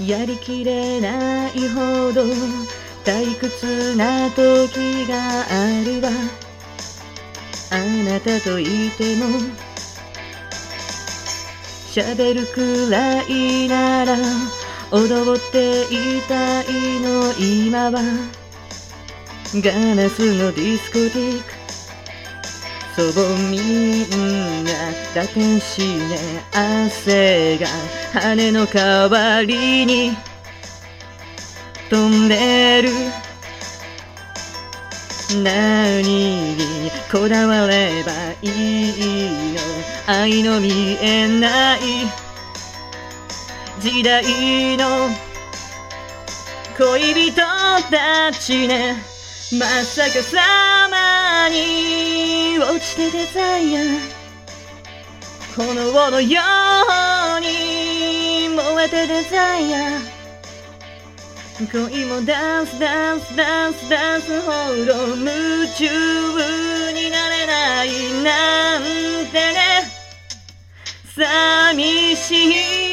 やりきれないほど退屈な時があるわ。あなたといても喋るくらいなら踊っていたいの今は。ガラスのディスコティックそうみんな打点しね汗が羽の代わりに飛んでる何にこだわればいいの？愛の見えない。時代の恋人たちね。まさか様に落ちてデザイア。炎のように燃えてデザイア。恋もダンスダンスダンスダンスほど夢中になれないなんてね。寂しい。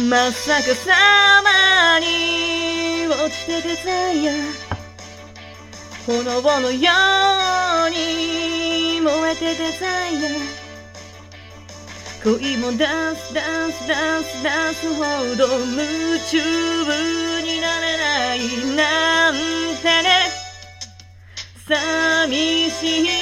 まさか様に落ちてデザイア炎のように燃えてデザイア恋もダンスダンスダンスダンスほど夢中になれないなんてね。寂しい